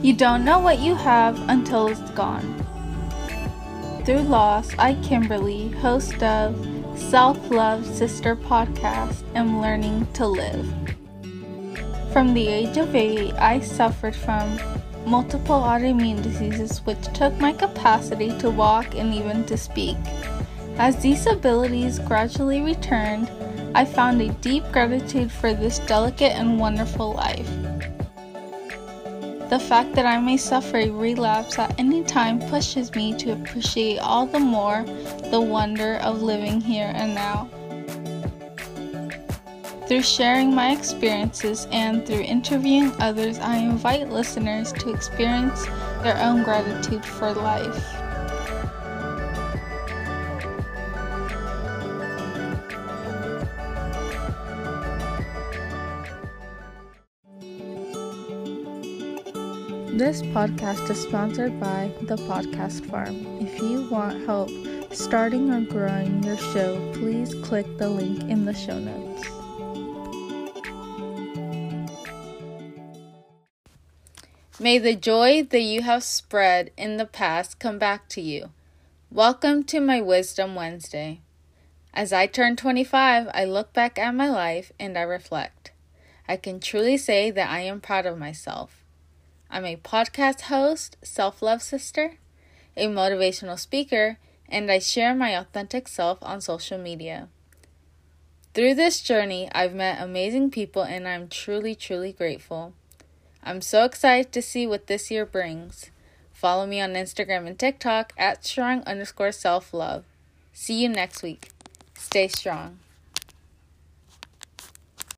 You don't know what you have until it's gone. Through loss, I, Kimberly, host of Self Love Sister podcast, am learning to live. From the age of 8, I suffered from multiple autoimmune diseases which took my capacity to walk and even to speak. As these abilities gradually returned, I found a deep gratitude for this delicate and wonderful life. The fact that I may suffer a relapse at any time pushes me to appreciate all the more the wonder of living here and now. Through sharing my experiences and through interviewing others, I invite listeners to experience their own gratitude for life. This podcast is sponsored by The Podcast Farm. If you want help starting or growing your show, please click the link in the show notes. May the joy that you have spread in the past come back to you. Welcome to my Wisdom Wednesday. As I turn 25, I look back at my life and I reflect. I can truly say that I am proud of myself. I'm a podcast host, self love sister, a motivational speaker, and I share my authentic self on social media. Through this journey, I've met amazing people and I'm truly, truly grateful. I'm so excited to see what this year brings. Follow me on Instagram and TikTok at strong underscore self love. See you next week. Stay strong.